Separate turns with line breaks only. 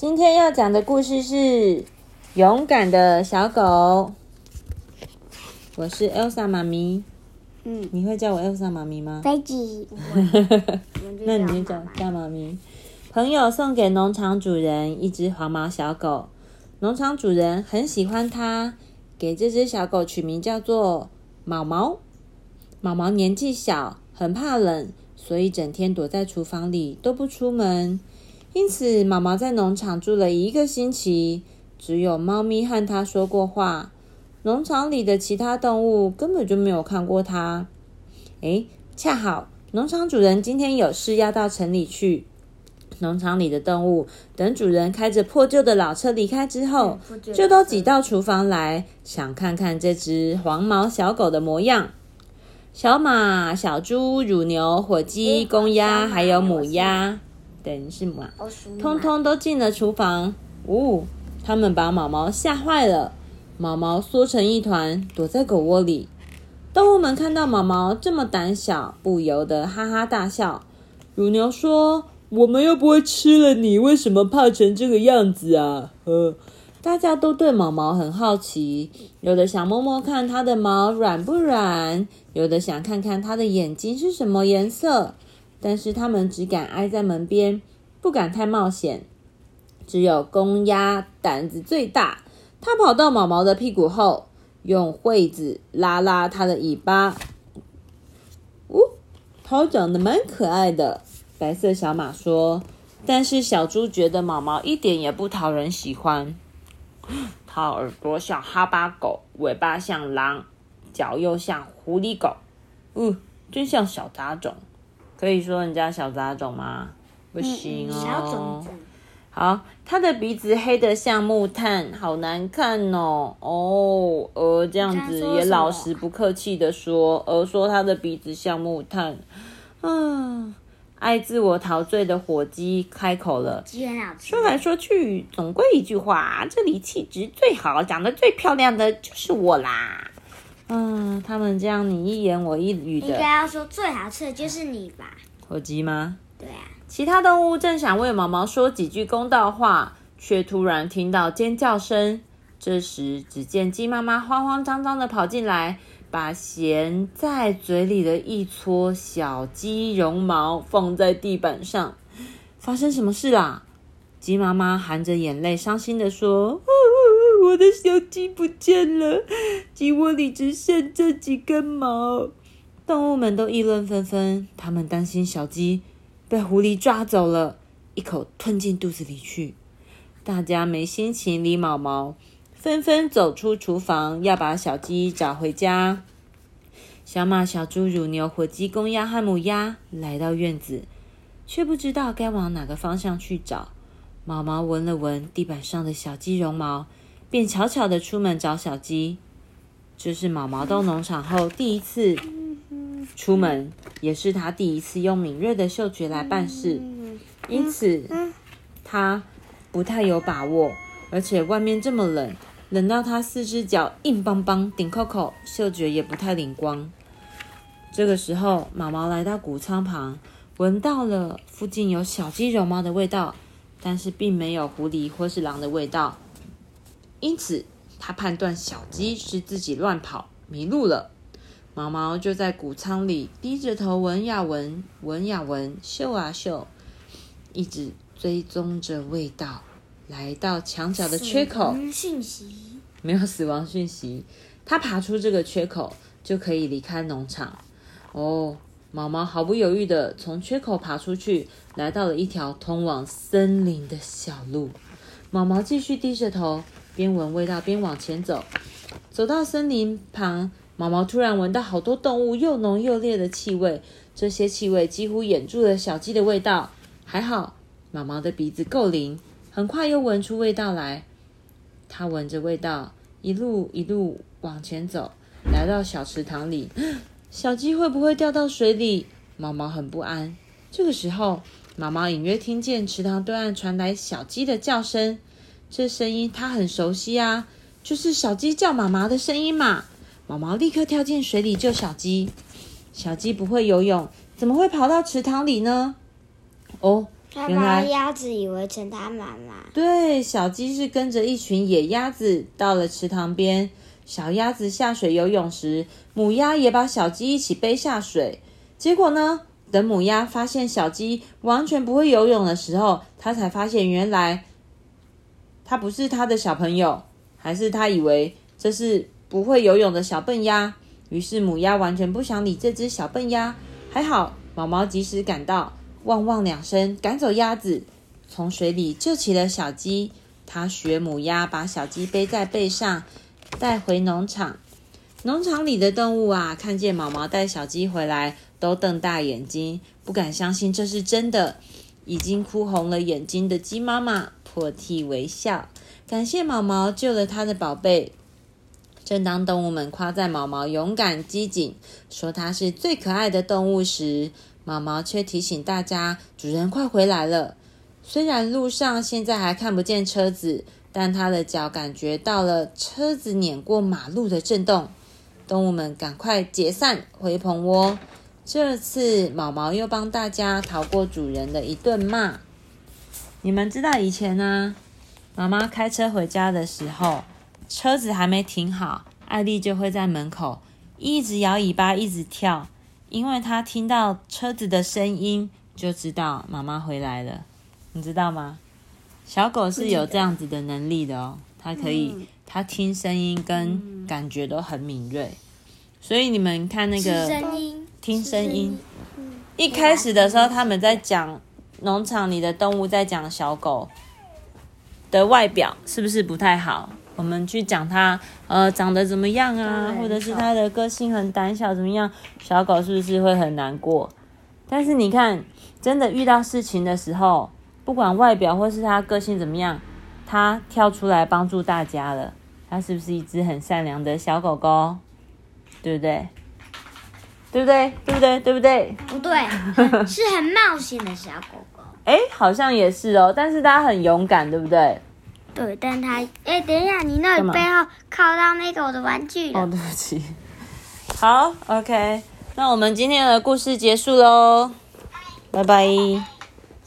今天要讲的故事是《勇敢的小狗》。我是 Elsa 妈咪，
嗯，
你会叫我 Elsa 妈咪吗？
飞机。
那你就叫叫妈咪。朋友送给农场主人一只黄毛小狗，农场主人很喜欢它，给这只小狗取名叫做毛毛。毛毛年纪小，很怕冷，所以整天躲在厨房里都不出门。因此，毛毛在农场住了一个星期，只有猫咪和它说过话。农场里的其他动物根本就没有看过它。诶，恰好农场主人今天有事要到城里去。农场里的动物等主人开着破旧的老车离开之后，就都挤到厨房来，想看看这只黄毛小狗的模样。小马、小猪、乳牛、火鸡、公鸭，还有母鸭，对，是马，通通都进了厨房。呜、他们把毛毛吓坏了，毛毛缩成一团，躲在狗窝里。动物们看到毛毛这么胆小，不由得哈哈大笑。乳牛说：“我们又不会吃了你，为什么怕成这个样子啊？”呃，大家都对毛毛很好奇，有的想摸摸看它的毛软不软，有的想看看它的眼睛是什么颜色，但是他们只敢挨在门边，不敢太冒险。只有公鸭胆子最大，它跑到毛毛的屁股后，用喙子拉拉它的尾巴。呜，它长得蛮可爱的。白色小马说：“但是小猪觉得毛毛一点也不讨人喜欢。它耳朵像哈巴狗，尾巴像狼，脚又像狐狸狗，嗯，真像小杂种。可以说人家小杂种吗？不行哦。
小种子。
好，他的鼻子黑的像木炭，好难看哦。哦，鹅这样子也老实不客气的说，鹅说他的鼻子像木炭。嗯，爱自我陶醉的火鸡开口了。说来说去，总归一句话，这里气质最好、长得最漂亮的就是我啦。嗯，他们这样你一言我一语的
应该，要说最好吃的就是你吧？
火鸡吗？
对啊，
其他动物正想为毛毛说几句公道话，却突然听到尖叫声。这时，只见鸡妈妈慌慌张张的跑进来，把衔在嘴里的一撮小鸡绒毛放在地板上。发生什么事啦？鸡妈妈含着眼泪，伤心的说：“我的小鸡不见了，鸡窝里只剩这几根毛。”动物们都议论纷纷，他们担心小鸡被狐狸抓走了，一口吞进肚子里去。大家没心情理毛毛，纷纷走出厨房，要把小鸡找回家。小马、小猪、乳牛、火鸡、公鸭和母鸭来到院子，却不知道该往哪个方向去找。毛毛闻了闻地板上的小鸡绒毛，便悄悄的出门找小鸡。这是毛毛到农场后第一次出门，也是他第一次用敏锐的嗅觉来办事，因此他不太有把握。而且外面这么冷，冷到他四只脚硬邦邦、顶扣扣，嗅觉也不太灵光。这个时候，毛毛来到谷仓旁，闻到了附近有小鸡绒毛的味道，但是并没有狐狸或是狼的味道，因此他判断小鸡是自己乱跑迷路了。毛毛就在谷仓里低着头闻呀闻，闻呀闻，嗅啊嗅，一直追踪着味道，来到墙角的缺口，
讯息。
没有死亡讯息，它爬出这个缺口就可以离开农场。哦，毛毛毫不犹豫的从缺口爬出去，来到了一条通往森林的小路。毛毛继续低着头，边闻味道边往前走。走到森林旁，毛毛突然闻到好多动物又浓又烈的气味，这些气味几乎掩住了小鸡的味道。还好，毛毛的鼻子够灵，很快又闻出味道来。他闻着味道，一路一路往前走，来到小池塘里。小鸡会不会掉到水里？毛毛很不安。这个时候，毛毛隐约听见池塘对岸传来小鸡的叫声，这声音他很熟悉啊，就是小鸡叫妈妈的声音嘛。毛毛立刻跳进水里救小鸡。小鸡不会游泳，怎么会跑到池塘里呢？哦，
原来鸭子以为成他妈妈。
对，小鸡是跟着一群野鸭子到了池塘边。小鸭子下水游泳时，母鸭也把小鸡一起背下水。结果呢，等母鸭发现小鸡完全不会游泳的时候，它才发现原来它不是它的小朋友，还是它以为这是不会游泳的小笨鸭。于是母鸭完全不想理这只小笨鸭。还好毛毛及时赶到，汪汪两声赶走鸭子，从水里救起了小鸡。它学母鸭把小鸡背在背上。带回农场，农场里的动物啊，看见毛毛带小鸡回来，都瞪大眼睛，不敢相信这是真的。已经哭红了眼睛的鸡妈妈破涕为笑，感谢毛毛救了他的宝贝。正当动物们夸赞毛毛勇敢机警，说它是最可爱的动物时，毛毛却提醒大家：主人快回来了。虽然路上现在还看不见车子。但他的脚感觉到了车子碾过马路的震动，动物们赶快解散回棚窝。这次毛毛又帮大家逃过主人的一顿骂。你们知道以前呢，妈妈开车回家的时候，车子还没停好，艾丽就会在门口一直摇尾巴，一直跳，因为她听到车子的声音就知道妈妈回来了。你知道吗？小狗是有这样子的能力的哦，它可以，它听声音跟感觉都很敏锐，所以你们看那个听声音，一开始的时候他们在讲农场里的动物，在讲小狗的外表是不是不太好？我们去讲它呃长得怎么样啊，或者是它的个性很胆小怎么样？小狗是不是会很难过？但是你看，真的遇到事情的时候。不管外表或是它个性怎么样，它跳出来帮助大家了。它是不是一只很善良的小狗狗？对不对？对不对？对不对？对不对？
不对，是很冒险的小狗狗。
哎，好像也是哦。但是他很勇敢，对不对？
对，但他……哎，等一下，你那背后靠到那个我的玩具
哦，对不起。好，OK，那我们今天的故事结束喽，拜拜。